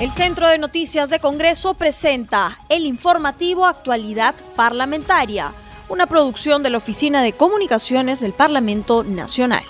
El Centro de Noticias de Congreso presenta el informativo Actualidad Parlamentaria, una producción de la Oficina de Comunicaciones del Parlamento Nacional.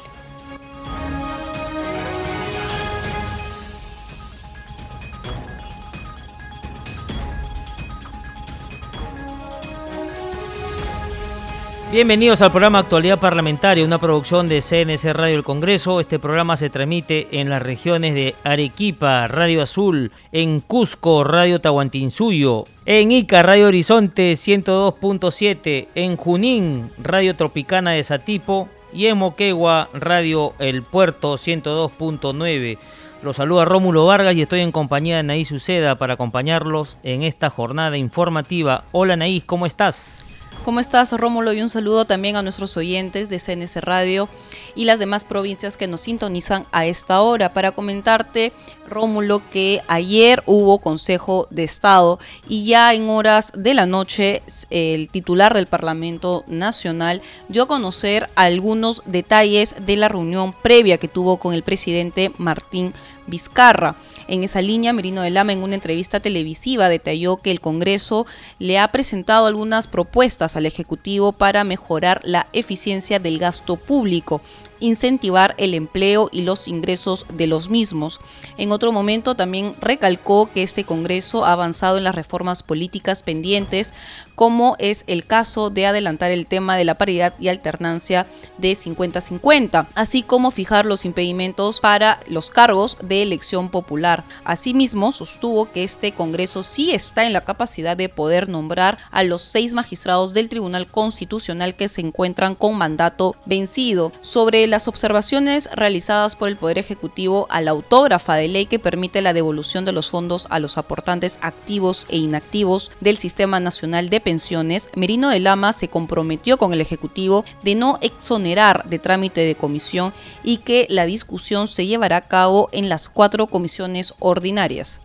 Bienvenidos al programa Actualidad Parlamentaria, una producción de CNC Radio del Congreso. Este programa se transmite en las regiones de Arequipa, Radio Azul, en Cusco, Radio Tahuantinsuyo, en Ica, Radio Horizonte 102.7, en Junín, Radio Tropicana de Satipo y en Moquegua, Radio El Puerto 102.9. Los saluda Rómulo Vargas y estoy en compañía de Anaís Uceda para acompañarlos en esta jornada informativa. Hola Anaís, ¿cómo estás? ¿Cómo estás, Rómulo? Y un saludo también a nuestros oyentes de CNS Radio y las demás provincias que nos sintonizan a esta hora. Para comentarte, Rómulo, que ayer hubo Consejo de Estado y ya en horas de la noche el titular del Parlamento Nacional dio a conocer algunos detalles de la reunión previa que tuvo con el presidente Martín Vizcarra. En esa línea, Merino de Lama en una entrevista televisiva detalló que el Congreso le ha presentado algunas propuestas al Ejecutivo para mejorar la eficiencia del gasto público incentivar el empleo y los ingresos de los mismos. En otro momento también recalcó que este Congreso ha avanzado en las reformas políticas pendientes, como es el caso de adelantar el tema de la paridad y alternancia de 50-50, así como fijar los impedimentos para los cargos de elección popular. Asimismo, sostuvo que este Congreso sí está en la capacidad de poder nombrar a los seis magistrados del Tribunal Constitucional que se encuentran con mandato vencido. Sobre las observaciones realizadas por el Poder Ejecutivo a la autógrafa de ley que permite la devolución de los fondos a los aportantes activos e inactivos del Sistema Nacional de Pensiones, Merino de Lama se comprometió con el Ejecutivo de no exonerar de trámite de comisión y que la discusión se llevará a cabo en las cuatro comisiones ordinarias.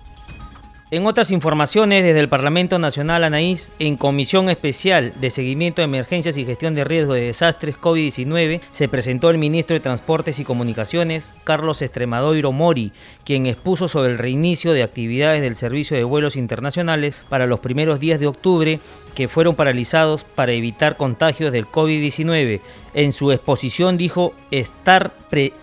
En otras informaciones, desde el Parlamento Nacional Anaís, en Comisión Especial de Seguimiento de Emergencias y Gestión de Riesgo de Desastres COVID-19, se presentó el ministro de Transportes y Comunicaciones, Carlos Estremadoiro Mori, quien expuso sobre el reinicio de actividades del Servicio de Vuelos Internacionales para los primeros días de octubre que fueron paralizados para evitar contagios del COVID-19. En su exposición dijo estar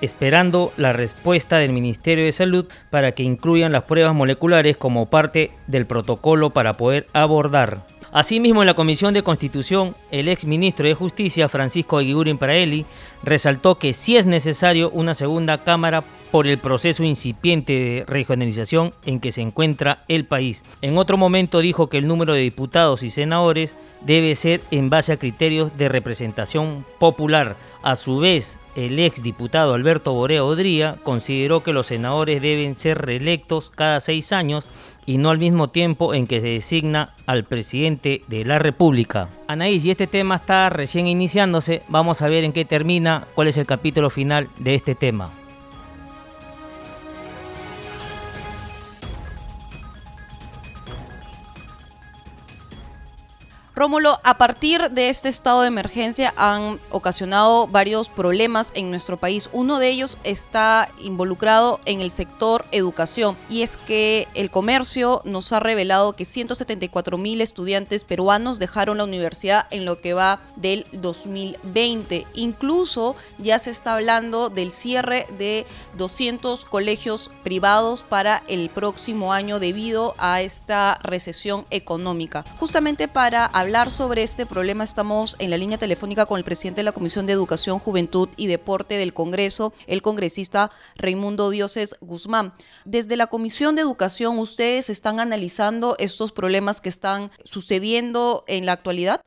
esperando la respuesta del Ministerio de Salud para que incluyan las pruebas moleculares como parte del protocolo para poder abordar. Asimismo, en la Comisión de Constitución, el ex ministro de Justicia, Francisco Aguigurín Paraeli, resaltó que sí es necesario una segunda Cámara por el proceso incipiente de regionalización en que se encuentra el país. En otro momento dijo que el número de diputados y senadores debe ser en base a criterios de representación popular. A su vez, el ex diputado Alberto Borea Odría consideró que los senadores deben ser reelectos cada seis años y no al mismo tiempo en que se designa al presidente de la República. Anaís, y este tema está recién iniciándose, vamos a ver en qué termina, cuál es el capítulo final de este tema. Rómulo, a partir de este estado de emergencia han ocasionado varios problemas en nuestro país. Uno de ellos está involucrado en el sector educación y es que el comercio nos ha revelado que 174 mil estudiantes peruanos dejaron la universidad en lo que va del 2020. Incluso ya se está hablando del cierre de 200 colegios privados para el próximo año debido a esta recesión económica. Justamente para hablar hablar sobre este problema estamos en la línea telefónica con el presidente de la Comisión de Educación, Juventud y Deporte del Congreso, el congresista Raimundo Dioses Guzmán. Desde la Comisión de Educación, ¿ustedes están analizando estos problemas que están sucediendo en la actualidad?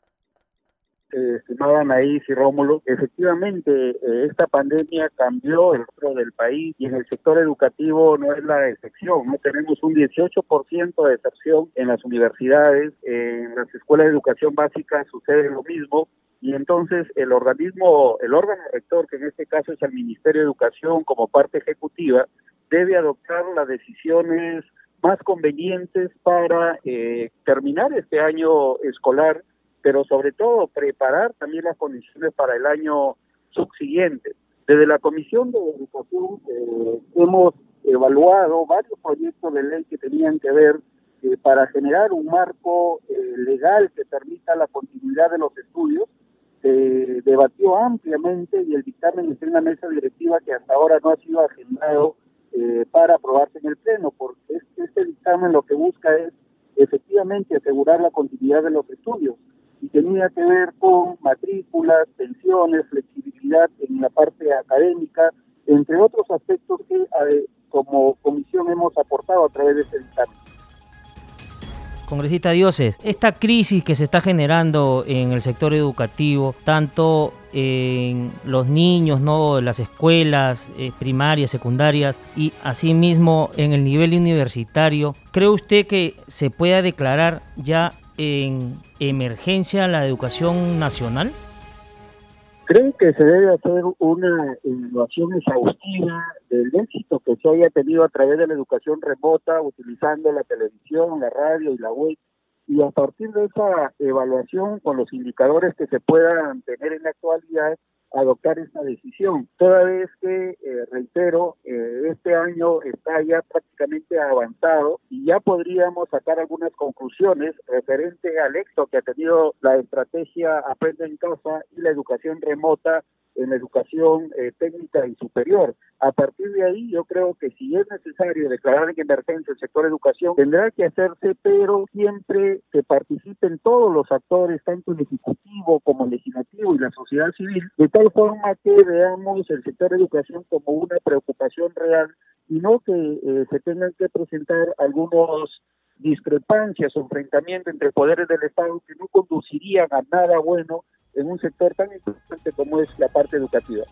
Eh, estimada Anaís y Rómulo, efectivamente esta pandemia cambió el rostro del país y en el sector educativo no es la excepción. No tenemos un 18% de deserción en las universidades, en las escuelas de educación básica sucede lo mismo y entonces el organismo, el órgano rector, que en este caso es el Ministerio de Educación como parte ejecutiva, debe adoptar las decisiones más convenientes para eh, terminar este año escolar pero sobre todo preparar también las condiciones para el año subsiguiente. Desde la Comisión de Educación eh, hemos evaluado varios proyectos de ley que tenían que ver eh, para generar un marco eh, legal que permita la continuidad de los estudios. Se debatió ampliamente y el dictamen está en la mesa directiva que hasta ahora no ha sido agendado para aprobarse en el Pleno, porque este, este dictamen lo que busca es efectivamente asegurar la continuidad de los estudios tenía que ver con matrículas, pensiones, flexibilidad en la parte académica, entre otros aspectos que eh, como comisión hemos aportado a través de este dictamen. Congresista Dioses, esta crisis que se está generando en el sector educativo, tanto en los niños, ¿no? las escuelas eh, primarias, secundarias y asimismo en el nivel universitario, ¿cree usted que se pueda declarar ya en emergencia la educación nacional? Creo que se debe hacer una evaluación exhaustiva del éxito que se haya tenido a través de la educación remota, utilizando la televisión, la radio y la web, y a partir de esa evaluación con los indicadores que se puedan tener en la actualidad, adoptar esta decisión. Toda vez que, eh, reitero, eh, este año está ya prácticamente avanzado y ya podríamos sacar algunas conclusiones referente al éxito que ha tenido la estrategia Aprende en Casa y la educación remota en la educación eh, técnica y superior. A partir de ahí, yo creo que si es necesario declarar en emergencia el sector educación, tendrá que hacerse, pero siempre que participen todos los actores, tanto el ejecutivo como el legislativo y la sociedad civil, de tal forma que veamos el sector educación como una preocupación real y no que eh, se tengan que presentar algunos discrepancias o enfrentamientos entre poderes del Estado que no conducirían a nada bueno en un sector tan importante como es la parte educativa.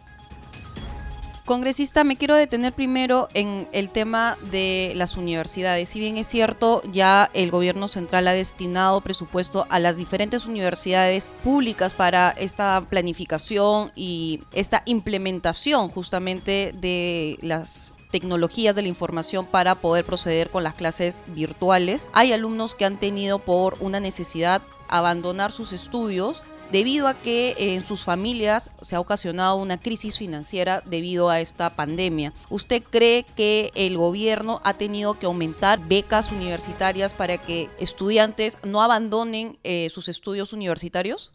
Congresista, me quiero detener primero en el tema de las universidades. Si bien es cierto, ya el gobierno central ha destinado presupuesto a las diferentes universidades públicas para esta planificación y esta implementación justamente de las tecnologías de la información para poder proceder con las clases virtuales. Hay alumnos que han tenido por una necesidad abandonar sus estudios debido a que en sus familias se ha ocasionado una crisis financiera debido a esta pandemia. ¿Usted cree que el gobierno ha tenido que aumentar becas universitarias para que estudiantes no abandonen eh, sus estudios universitarios?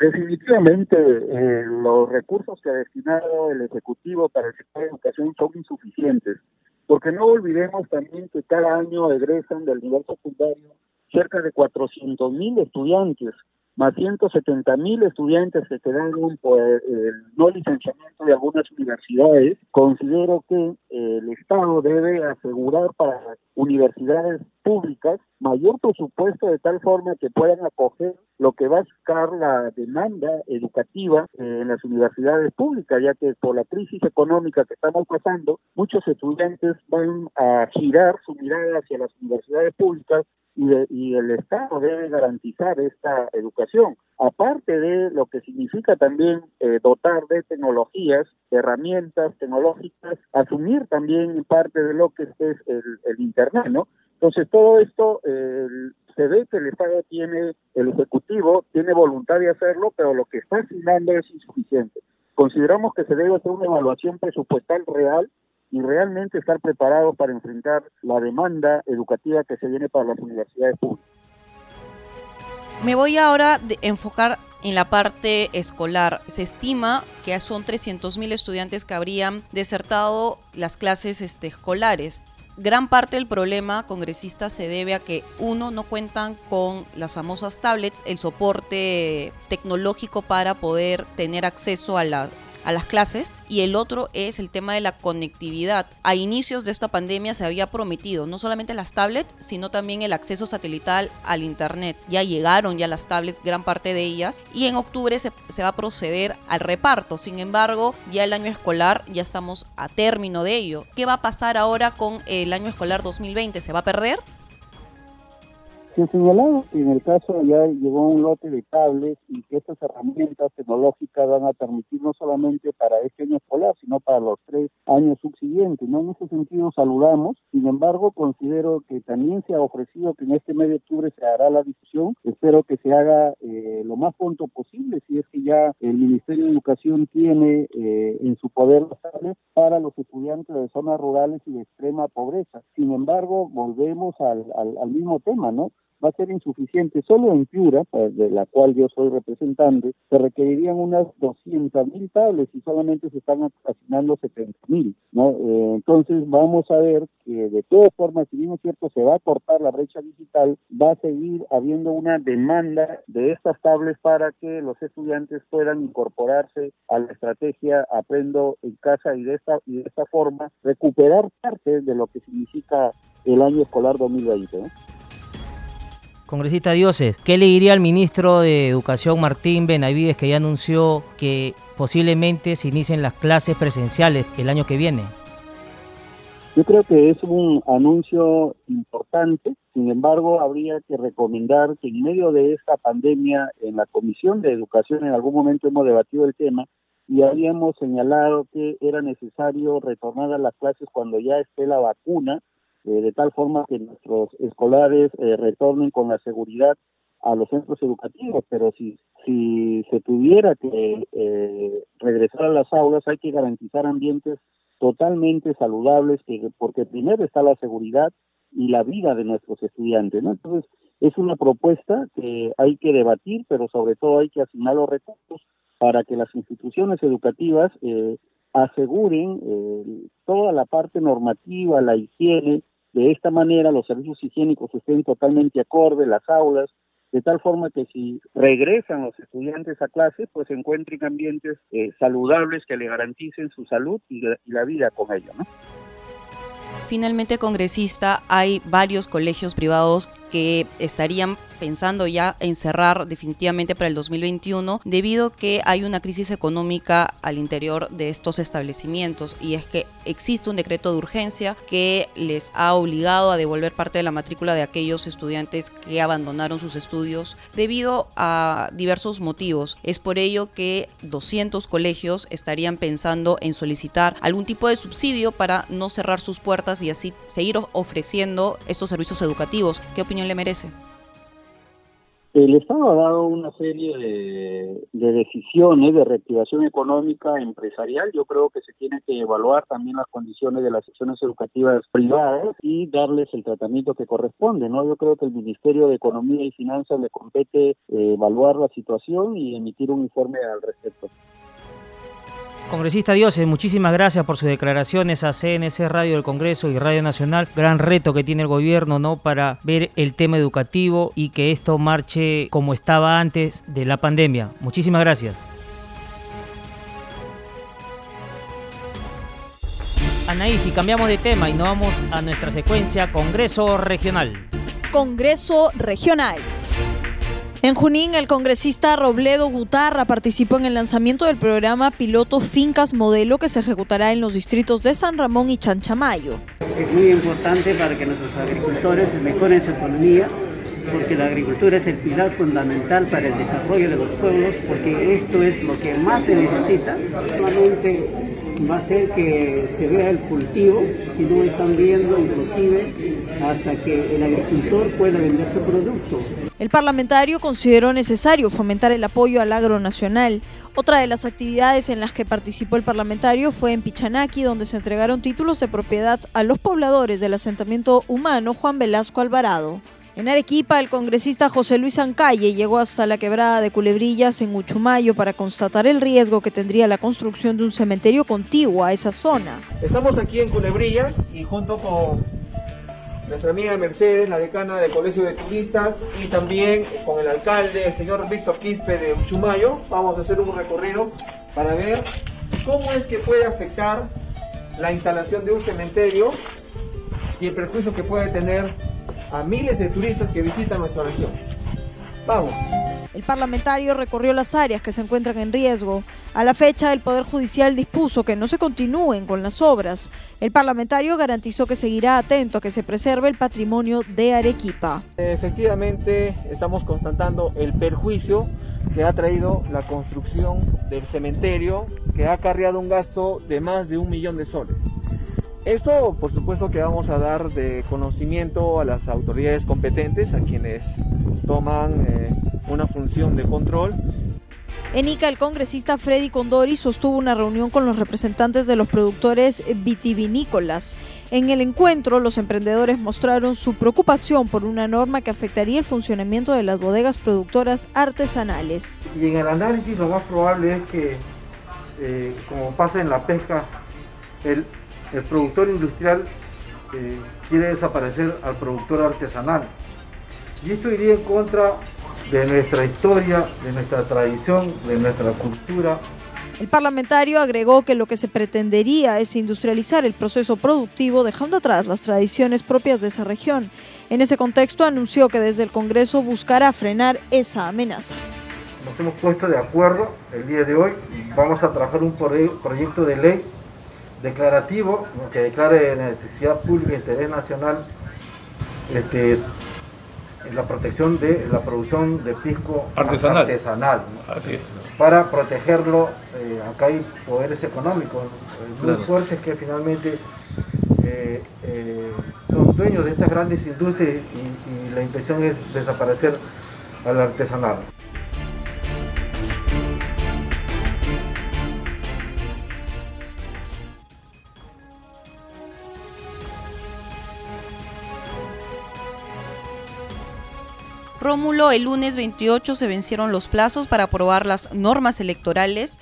Definitivamente eh, los recursos que ha destinado el Ejecutivo para el sector de educación son insuficientes, porque no olvidemos también que cada año egresan del nivel secundario cerca de 400 mil estudiantes más 170 mil estudiantes que quedaron por el no licenciamiento de algunas universidades, considero que eh, el Estado debe asegurar para universidades públicas mayor presupuesto de tal forma que puedan acoger lo que va a sacar la demanda educativa eh, en las universidades públicas, ya que por la crisis económica que estamos pasando, muchos estudiantes van a girar su mirada hacia las universidades públicas y, el Estado debe garantizar esta educación, aparte de lo que significa también eh, dotar de tecnologías, herramientas tecnológicas, asumir también parte de lo que es el, Internet, ¿no? Entonces todo esto se ve que el Estado tiene, el Ejecutivo tiene voluntad de hacerlo, pero lo que está asignando es insuficiente. Consideramos que se debe hacer una evaluación presupuestal real y realmente estar preparados para enfrentar la demanda educativa que se viene para las universidades públicas. Me voy ahora a enfocar en la parte escolar. Se estima que son 300.000 estudiantes que habrían desertado las clases este, escolares. Gran parte del problema, congresista, se debe a que, uno, no cuentan con las famosas tablets, el soporte tecnológico para poder tener acceso a la a las clases y el otro es el tema de la conectividad. A inicios de esta pandemia se había prometido no solamente las tablets, sino también el acceso satelital al Internet. Ya llegaron ya las tablets, gran parte de ellas, y en octubre se, se va a proceder al reparto. Sin embargo, ya el año escolar, ya estamos a término de ello. ¿Qué va a pasar ahora con el año escolar 2020? ¿Se va a perder? Se ha que en el caso ya llegó un lote de tablets y que estas herramientas tecnológicas van a permitir no solamente para este año escolar, sino para los tres años subsiguientes. ¿no? En ese sentido saludamos, sin embargo considero que también se ha ofrecido que en este mes de octubre se hará la discusión. Espero que se haga eh, lo más pronto posible, si es que ya el Ministerio de Educación tiene eh, en su poder las tablets para los estudiantes de zonas rurales y de extrema pobreza. Sin embargo, volvemos al, al, al mismo tema, ¿no? Va a ser insuficiente. Solo en Piura, de la cual yo soy representante, se requerirían unas 200 mil tablets y solamente se están asignando 70 mil. ¿no? Eh, entonces vamos a ver que de todas formas, si bien es cierto, se va a cortar la brecha digital, va a seguir habiendo una demanda de estas tablets para que los estudiantes puedan incorporarse a la estrategia Aprendo en casa y de esta, y de esta forma recuperar parte de lo que significa el año escolar 2020. ¿no? Congresista Dioses, ¿qué le diría al ministro de Educación Martín Benavides que ya anunció que posiblemente se inicien las clases presenciales el año que viene? Yo creo que es un anuncio importante, sin embargo habría que recomendar que en medio de esta pandemia en la Comisión de Educación en algún momento hemos debatido el tema y habíamos señalado que era necesario retornar a las clases cuando ya esté la vacuna de tal forma que nuestros escolares eh, retornen con la seguridad a los centros educativos, pero si, si se tuviera que eh, regresar a las aulas hay que garantizar ambientes totalmente saludables, que, porque primero está la seguridad y la vida de nuestros estudiantes. ¿no? Entonces, es una propuesta que hay que debatir, pero sobre todo hay que asignar los recursos para que las instituciones educativas eh, aseguren eh, toda la parte normativa, la higiene, de esta manera los servicios higiénicos estén totalmente acorde, las aulas, de tal forma que si regresan los estudiantes a clase, pues encuentren ambientes eh, saludables que le garanticen su salud y, la vida con ellos, ¿no? Finalmente, congresista, hay varios colegios privados que estarían pensando ya en cerrar definitivamente para el 2021 debido a que hay una crisis económica al interior de estos establecimientos y es que existe un decreto de urgencia que les ha obligado a devolver parte de la matrícula de aquellos estudiantes que abandonaron sus estudios debido a diversos motivos. Es por ello que 200 colegios estarían pensando en solicitar algún tipo de subsidio para no cerrar sus puertas y así seguir ofreciendo estos servicios educativos. ¿Qué opinión le merece? El Estado ha dado una serie de, de, decisiones de reactivación económica empresarial. Yo creo que se tiene que evaluar también las condiciones de las secciones educativas privadas y darles el tratamiento que corresponde. ¿no? Yo creo que el Ministerio de Economía y Finanzas le compete eh, evaluar la situación y emitir un informe al respecto. Congresista Dioses, muchísimas gracias por sus declaraciones a CNC Radio del Congreso y Radio Nacional. Gran reto que tiene el gobierno, ¿no? Para ver el tema educativo y que esto marche como estaba antes de la pandemia. Muchísimas gracias. Anaís, y cambiamos de tema y nos vamos a nuestra secuencia Congreso Regional. Congreso Regional. En Junín, el congresista Robledo Gutarra participó en el lanzamiento del programa piloto Fincas Modelo que se ejecutará en los distritos de San Ramón y Chanchamayo. Es muy importante para que nuestros agricultores mejoren su economía, porque la agricultura es el pilar fundamental para el desarrollo de los pueblos, porque esto es lo que más se necesita. Va a ser que se vea el cultivo, si no están viendo inclusive hasta que el agricultor pueda vender su producto. El parlamentario consideró necesario fomentar el apoyo al agro nacional. Otra de las actividades en las que participó el parlamentario fue en Pichanaki, donde se entregaron títulos de propiedad a los pobladores del asentamiento humano Juan Velasco Alvarado. En Arequipa, el congresista José Luis Ancalle llegó hasta la quebrada de Culebrillas en Uchumayo para constatar el riesgo que tendría la construcción de un cementerio contiguo a esa zona. Estamos aquí en Culebrillas y junto con nuestra amiga Mercedes, la decana del Colegio de Turistas, y también con el alcalde, el señor Víctor Quispe de Uchumayo, vamos a hacer un recorrido para ver cómo es que puede afectar la instalación de un cementerio y el perjuicio que puede tener a miles de turistas que visitan nuestra región. Vamos. El parlamentario recorrió las áreas que se encuentran en riesgo. A la fecha, el Poder Judicial dispuso que no se continúen con las obras. El parlamentario garantizó que seguirá atento a que se preserve el patrimonio de Arequipa. Efectivamente, estamos constatando el perjuicio que ha traído la construcción del cementerio, que ha acarreado un gasto de más de un millón de soles. Esto, por supuesto, que vamos a dar de conocimiento a las autoridades competentes, a quienes toman eh, una función de control. En Ica, el congresista Freddy Condori sostuvo una reunión con los representantes de los productores vitivinícolas. En el encuentro, los emprendedores mostraron su preocupación por una norma que afectaría el funcionamiento de las bodegas productoras artesanales. Y en el análisis lo más probable es que, eh, como pasa en la pesca, el el productor industrial eh, quiere desaparecer al productor artesanal. Y esto iría en contra de nuestra historia, de nuestra tradición, de nuestra cultura. El parlamentario agregó que lo que se pretendería es industrializar el proceso productivo dejando atrás las tradiciones propias de esa región. En ese contexto anunció que desde el Congreso buscará frenar esa amenaza. Nos hemos puesto de acuerdo el día de hoy, vamos a trabajar un proyecto de ley declarativo que declare necesidad pública e interés nacional este, la protección de la producción de pisco artesanal, para protegerlo. Eh, acá hay poderes económicos muy fuertes que finalmente eh, eh, son dueños de estas grandes industrias y la intención es desaparecer al artesanal. Rómulo, el lunes 28 se vencieron los plazos para aprobar las normas electorales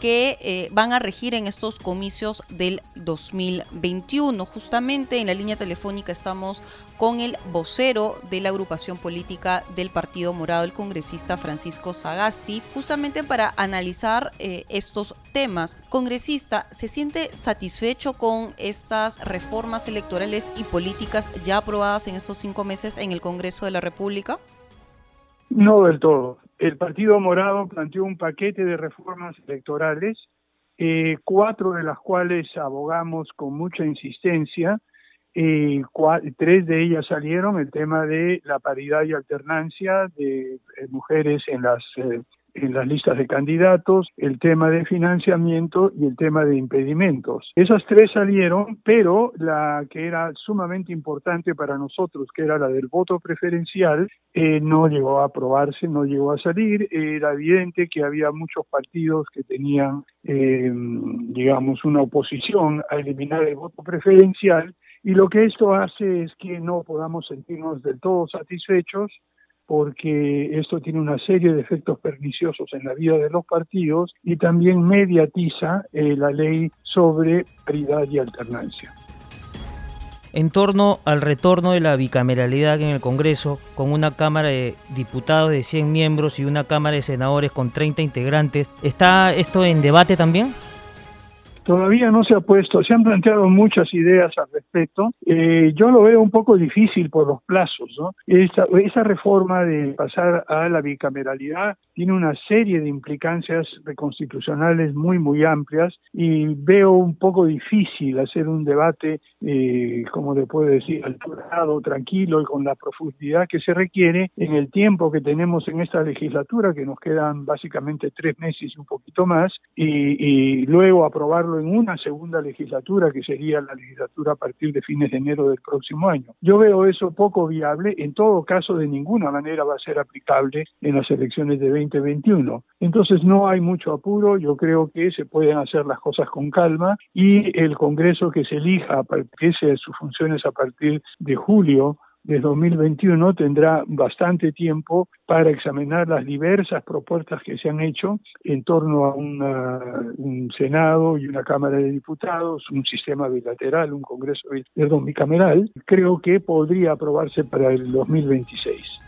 que eh, van a regir en estos comicios del 2021. Justamente en la línea telefónica estamos con el vocero de la agrupación política del Partido Morado, el congresista Francisco Sagasti, justamente para analizar eh, estos temas. Congresista, ¿se siente satisfecho con estas reformas electorales y políticas ya aprobadas en estos cinco meses en el Congreso de la República? No del todo. El Partido Morado planteó un paquete de reformas electorales, eh, cuatro de las cuales abogamos con mucha insistencia. Eh, tres de ellas salieron, el tema de la paridad y alternancia de eh, mujeres en las en las listas de candidatos, el tema de financiamiento y el tema de impedimentos. Esas tres salieron, pero la que era sumamente importante para nosotros, que era la del voto preferencial, eh, no llegó a aprobarse, no llegó a salir. Era evidente que había muchos partidos que tenían, eh, digamos, una oposición a eliminar el voto preferencial y lo que esto hace es que no podamos sentirnos del todo satisfechos porque esto tiene una serie de efectos perniciosos en la vida de los partidos y también mediatiza eh, la ley sobre paridad y alternancia. En torno al retorno de la bicameralidad en el Congreso, con una Cámara de Diputados de 100 miembros y una Cámara de Senadores con 30 integrantes, ¿está esto en debate también? Todavía no se ha puesto, se han planteado muchas ideas al respecto. Eh, yo lo veo un poco difícil por los plazos. ¿no? Esa reforma de pasar a la bicameralidad tiene una serie de implicancias constitucionales muy, muy amplias y veo un poco difícil hacer un debate, eh, como le puedo decir, alturado, tranquilo y con la profundidad que se requiere en el tiempo que tenemos en esta legislatura, que nos quedan básicamente tres meses y un poquito más, y luego aprobarlo en una segunda legislatura, que sería la legislatura a partir de fines de enero del próximo año. Yo veo eso poco viable, en todo caso de ninguna manera va a ser aplicable en las elecciones de 2021. Entonces no hay mucho apuro, yo creo que se pueden hacer las cosas con calma y el Congreso que se elija, que sea sus funciones a partir de julio, de 2021 tendrá bastante tiempo para examinar las diversas propuestas que se han hecho en torno a un Senado y una Cámara de Diputados, un sistema bilateral, un Congreso bicameral. Creo que podría aprobarse para el 2026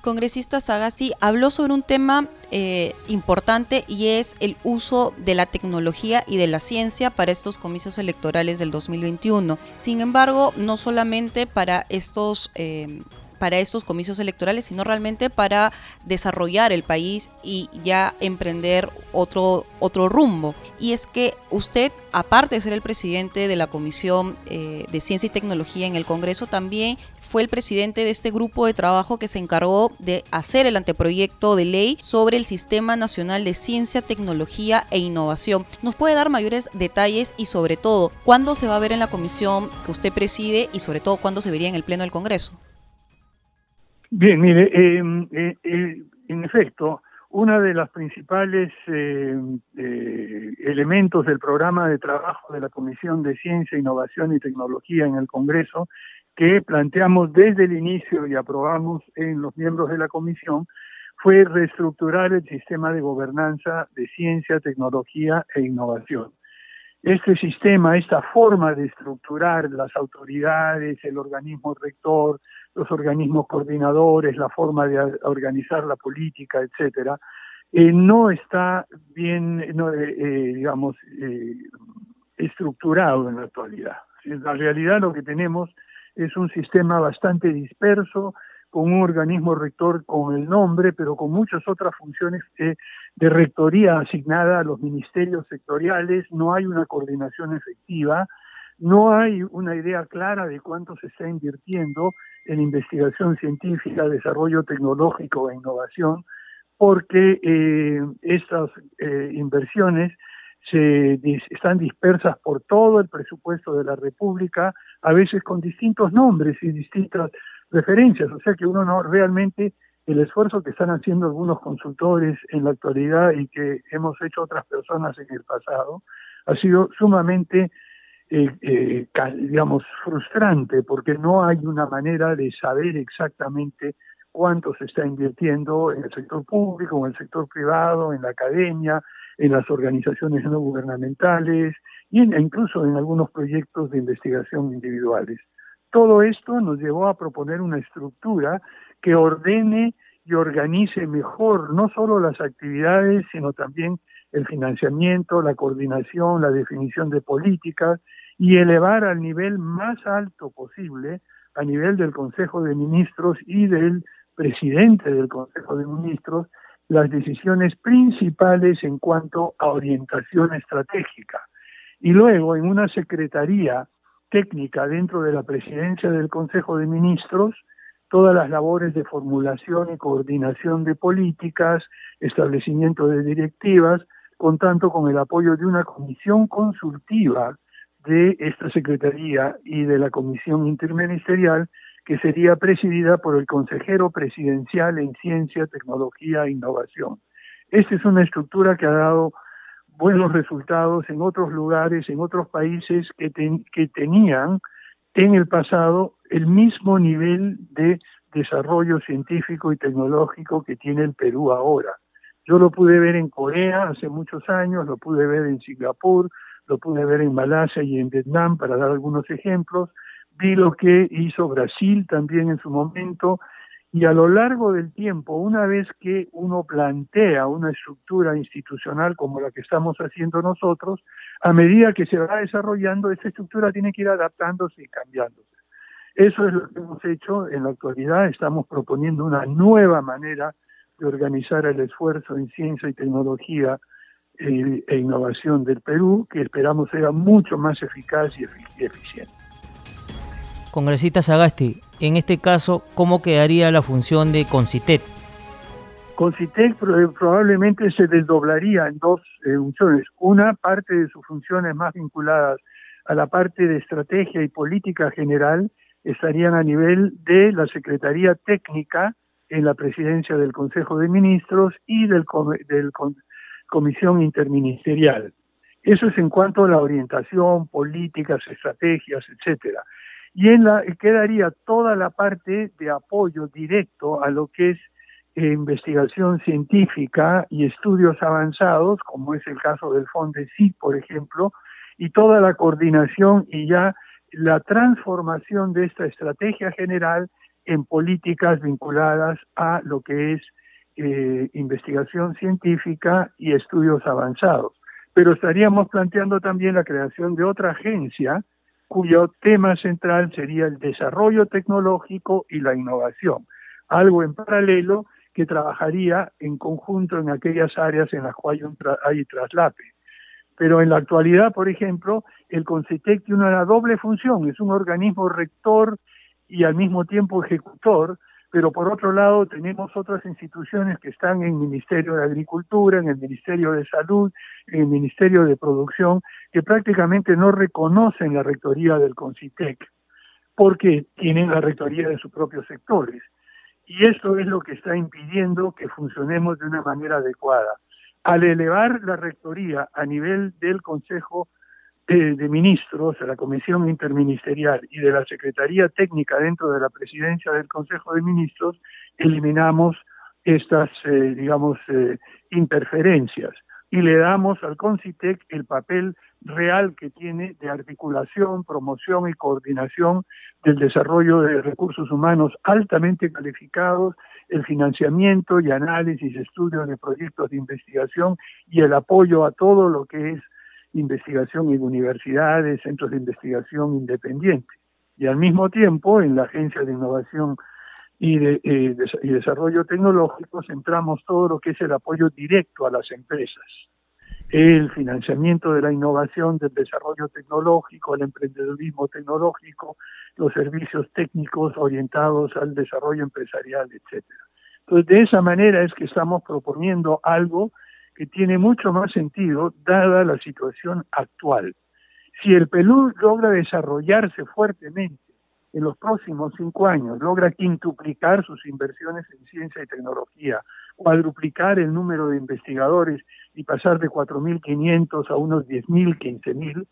congresista Sagasti habló sobre un tema eh, importante y es el uso de la tecnología y de la ciencia para estos comicios electorales del 2021. Sin embargo, no solamente para estos... Eh, para estos comicios electorales, sino realmente para desarrollar el país y ya emprender otro, otro rumbo. Y es que usted, aparte de ser el presidente de la Comisión eh, de Ciencia y Tecnología en el Congreso, también fue el presidente de este grupo de trabajo que se encargó de hacer el anteproyecto de ley sobre el Sistema Nacional de Ciencia, Tecnología e Innovación. ¿Nos puede dar mayores detalles y sobre todo cuándo se va a ver en la comisión que usted preside y sobre todo cuándo se vería en el Pleno del Congreso? Bien, mire, eh, eh, eh, en efecto, uno de los principales elementos del programa de trabajo de la Comisión de Ciencia, Innovación y Tecnología en el Congreso que planteamos desde el inicio y aprobamos en los miembros de la comisión fue reestructurar el sistema de gobernanza de ciencia, tecnología e innovación. Este sistema, esta forma de estructurar las autoridades, el organismo rector, los organismos coordinadores, la forma de organizar la política, etcétera, eh, no está bien, eh, eh, digamos, estructurado en la actualidad. En la realidad lo que tenemos es un sistema bastante disperso, con un organismo rector con el nombre, pero con muchas otras funciones de, rectoría asignada a los ministerios sectoriales, no hay una coordinación efectiva, no hay una idea clara de cuánto se está invirtiendo en investigación científica, desarrollo tecnológico e innovación, porque eh, estas eh, inversiones se están dispersas por todo el presupuesto de la República, a veces con distintos nombres y distintas referencias, o sea que uno no realmente el esfuerzo que están haciendo algunos consultores en la actualidad y que hemos hecho otras personas en el pasado ha sido sumamente eh, eh, digamos frustrante porque no hay una manera de saber exactamente cuánto se está invirtiendo en el sector público, en el sector privado, en la academia, en las organizaciones no gubernamentales e incluso en algunos proyectos de investigación individuales. Todo esto nos llevó a proponer una estructura que ordene y organice mejor no solo las actividades, sino también el financiamiento, la coordinación, la definición de políticas y elevar al nivel más alto posible, a nivel del Consejo de Ministros y del presidente del Consejo de Ministros, las decisiones principales en cuanto a orientación estratégica. Y luego, en una secretaría técnica dentro de la presidencia del Consejo de Ministros, todas las labores de formulación y coordinación de políticas, establecimiento de directivas, contando con el apoyo de una comisión consultiva de esta Secretaría y de la Comisión Interministerial que sería presidida por el consejero presidencial en ciencia, tecnología e innovación. Esta es una estructura que ha dado buenos resultados en otros lugares, en otros países que, que tenían en el pasado el mismo nivel de desarrollo científico y tecnológico que tiene el Perú ahora. Yo lo pude ver en Corea hace muchos años, lo pude ver en Singapur, lo pude ver en Malasia y en Vietnam, para dar algunos ejemplos, vi lo que hizo Brasil también en su momento, y a lo largo del tiempo, una vez que uno plantea una estructura institucional como la que estamos haciendo nosotros, a medida que se va desarrollando, esa estructura tiene que ir adaptándose y cambiándose. Eso es lo que hemos hecho en la actualidad. Estamos proponiendo una nueva manera de organizar el esfuerzo en ciencia y tecnología eh, e, innovación del Perú, que esperamos sea mucho más eficaz y eficiente. Congresista Sagasti, en este caso, ¿cómo quedaría la función de Concitec? Concitec probablemente se desdoblaría en dos eh, funciones. Una parte de sus funciones más vinculadas a la parte de estrategia y política general estarían a nivel de la Secretaría Técnica en la presidencia del Consejo de Ministros y del, del Comisión Interministerial. Eso es en cuanto a la orientación, políticas, estrategias, etcétera y en la quedaría toda la parte de apoyo directo a lo que es eh, investigación científica y estudios avanzados, como es el caso del FONDECIT, por ejemplo, y toda la coordinación y ya la transformación de esta estrategia general en políticas vinculadas a lo que es eh, investigación científica y estudios avanzados. Pero estaríamos planteando también la creación de otra agencia cuyo tema central sería el desarrollo tecnológico y la innovación, algo en paralelo que trabajaría en conjunto en aquellas áreas en las cuales hay traslape. Pero en la actualidad, por ejemplo, el CONCITEC tiene una doble función, es un organismo rector y al mismo tiempo ejecutor, pero por otro lado tenemos otras instituciones que están en el Ministerio de Agricultura, en el Ministerio de Salud, en el Ministerio de Producción, que prácticamente no reconocen la rectoría del CONCITEC, porque tienen la rectoría de sus propios sectores. Y esto es lo que está impidiendo que funcionemos de una manera adecuada. Al elevar la rectoría a nivel del Consejo de, Ministros, de la Comisión Interministerial y de la Secretaría Técnica dentro de la presidencia del Consejo de Ministros, eliminamos estas, eh, digamos, eh, interferencias y le damos al CONCITEC el papel real que tiene de articulación, promoción y coordinación del desarrollo de recursos humanos altamente calificados, el financiamiento y análisis, estudios de proyectos de investigación y el apoyo a todo lo que es investigación en universidades, centros de investigación independientes. Y al mismo tiempo, en la Agencia de Innovación y, de, eh, Desarrollo Tecnológico, centramos todo lo que es el apoyo directo a las empresas el financiamiento de la innovación, del desarrollo tecnológico, el emprendedurismo tecnológico, los servicios técnicos orientados al desarrollo empresarial, etcétera. Entonces, de esa manera es que estamos proponiendo algo que tiene mucho más sentido dada la situación actual. Si el Perú logra desarrollarse fuertemente en los próximos cinco años, logra quintuplicar sus inversiones en ciencia y tecnología, cuadruplicar el número de investigadores y pasar de 4.500 a unos 10.000, 15.000,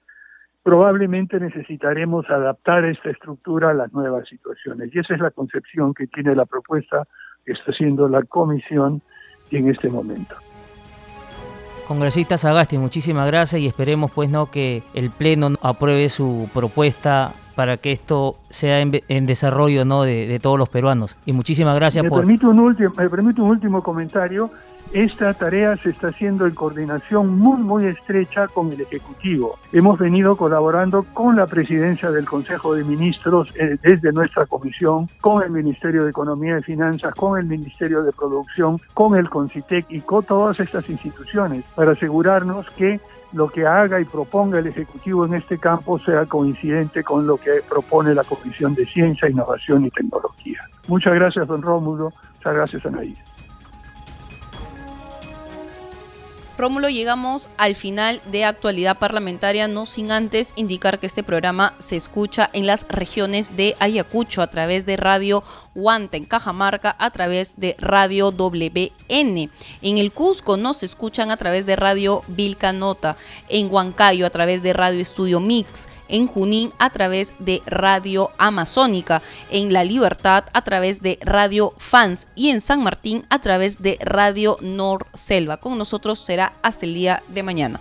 probablemente necesitaremos adaptar esta estructura a las nuevas situaciones. Y esa es la concepción que tiene la propuesta que está haciendo la comisión en este momento. Congresista Sagasti, muchísimas gracias y esperemos pues no que el Pleno apruebe su propuesta para que esto sea en, desarrollo ¿no? de, todos los peruanos. Y muchísimas gracias me por... un último, me permite un último comentario. Esta tarea se está haciendo en coordinación muy, muy estrecha con el Ejecutivo. Hemos venido colaborando con la presidencia del Consejo de Ministros eh, desde nuestra comisión, con el Ministerio de Economía y Finanzas, con el Ministerio de Producción, con el CONCITEC y con todas estas instituciones para asegurarnos que lo que haga y proponga el Ejecutivo en este campo sea coincidente con lo que propone la Comisión de Ciencia, Innovación y Tecnología. Muchas gracias, don Rómulo. Muchas gracias, Anaís. Rómulo, llegamos al final de actualidad parlamentaria, no sin antes indicar que este programa se escucha en las regiones de Ayacucho a través de Radio Huanta, en Cajamarca a través de Radio WN. En el Cusco nos escuchan a través de Radio Vilcanota, en Huancayo a través de Radio Estudio Mix, en Junín a través de Radio Amazónica, en La Libertad a través de Radio Fans y en San Martín a través de Radio Nor Selva. Con nosotros hasta el día de mañana.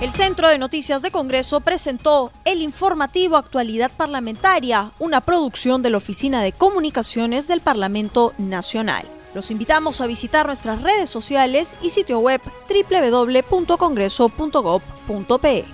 El Centro de Noticias de Congreso presentó el informativo Actualidad Parlamentaria, una producción de la Oficina de Comunicaciones del Parlamento Nacional. Los invitamos a visitar nuestras redes sociales y sitio web www.congreso.gov.pe.